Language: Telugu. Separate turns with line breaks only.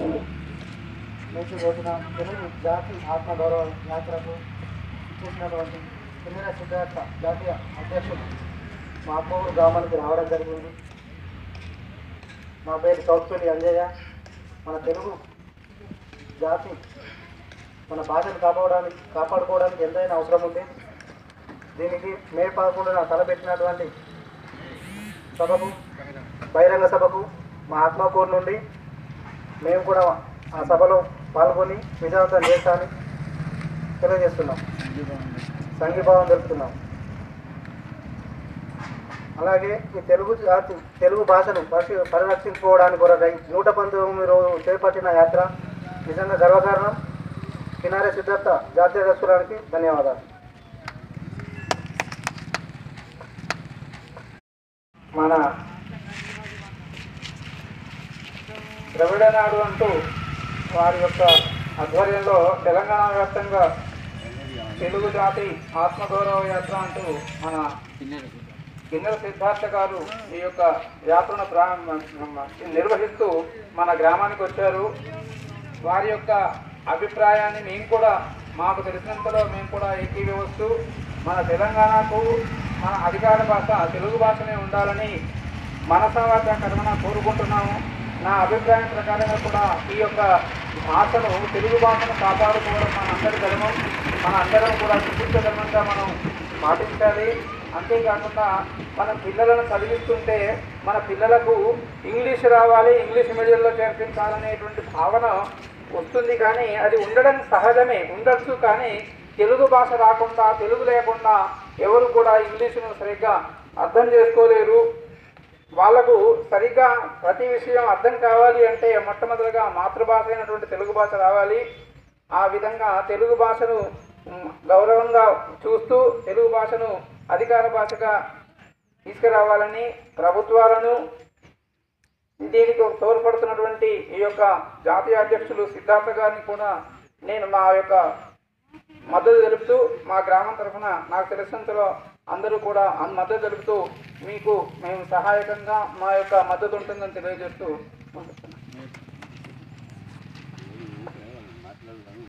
నేటి రోజున తెలుగు జాతి ఆత్మగౌరవ యాత్రకు చేసినటువంటి పిల్లల సిద్ధార్థ జాతీయ అధ్యక్షుడు మా అమ్మూరు గ్రామానికి రావడం జరిగింది. నా పేరు సౌత్పల్లి అంజయ్య. మన తెలుగు జాతి మన భాషను కాపాడడానికి కాపాడుకోవడానికి ఎంతైనా అవసరం ఉంది. దీనికి మే పదకొండున తలపెట్టినటువంటి సభకు బహిరంగ సభకు మా ఆత్మకూరు నుండి మేము కూడా ఆ సభలో పాల్గొని విజయవంతం చేస్తామని తెలియజేస్తున్నాం. సంఘీభావం తెలుపుతున్నాం. అలాగే ఈ తెలుగు జాతి తెలుగు భాషను పరి పరిరక్షించుకోవడానికి కొరకై నూట పంతొమ్మిది రోజు చేపట్టిన యాత్ర నిజంగా గర్వకారణం. కినారే సిద్ధార్థ జాతీయ దర్శనానికి ధన్యవాదాలు. మన ద్రవిడనాడు అంటూ వారి యొక్క ఆధ్వర్యంలో తెలంగాణ వ్యాప్తంగా తెలుగు జాతి ఆత్మగౌరవ యాత్ర అంటూ మన కిన్నెల సిద్ధార్థ గారు ఈ యొక్క యాత్రను ప్రారంభ నిర్వహిస్తూ మన గ్రామానికి వచ్చారు. వారి యొక్క అభిప్రాయాన్ని మేము కూడా మాకు తెలిసినంతలో మేము కూడా ఏకీభవిస్తూ మన తెలంగాణకు మన అధికార భాష తెలుగు భాషనే ఉండాలని మనసావాచ కర్మన కోరుకుంటున్నాము. నా అభిప్రాయం ప్రకారంగా కూడా ఈ యొక్క భాషను తెలుగు భాషను కాపాడుకోవడం మన అందరి ధర్మం. మన అందరం కూడా సుభిక్ష ధర్మంగా మనం పాటించాలి. అంతేకాకుండా మన పిల్లలను చదివిస్తుంటే మన పిల్లలకు ఇంగ్లీష్ రావాలి ఇంగ్లీష్ మీడియంలో చేర్పించాలనేటువంటి భావన వస్తుంది కానీ అది ఉండడం సహజమే ఉండొచ్చు కానీ తెలుగు భాష రాకుండా తెలుగు లేకుండా ఎవరు కూడా ఇంగ్లీషును సరిగ్గా అర్థం చేసుకోలేరు. వాళ్ళకు సరిగ్గా ప్రతి విషయం అర్థం కావాలి అంటే మొట్టమొదటిగా మాతృభాష అయినటువంటి తెలుగు భాష రావాలి. ఆ విధంగా తెలుగు భాషను గౌరవంగా చూస్తూ తెలుగు భాషను అధికార భాషగా తీసుకురావాలని ప్రభుత్వాలను దీనికి తోడ్పడుతున్నటువంటి ఈ యొక్క జాతీయ అధ్యక్షులు సిద్ధార్థ గారిని కూడా నేను మా యొక్క మద్దతు తెలుపుతూ మా గ్రామం తరఫున నాకు తెలిసినంతలో అందరూ కూడా మద్దతు తెలుపుతూ మీకు మేము సహాయకంగా మా యొక్క మద్దతు ఉంటుందని తెలియజేస్తూ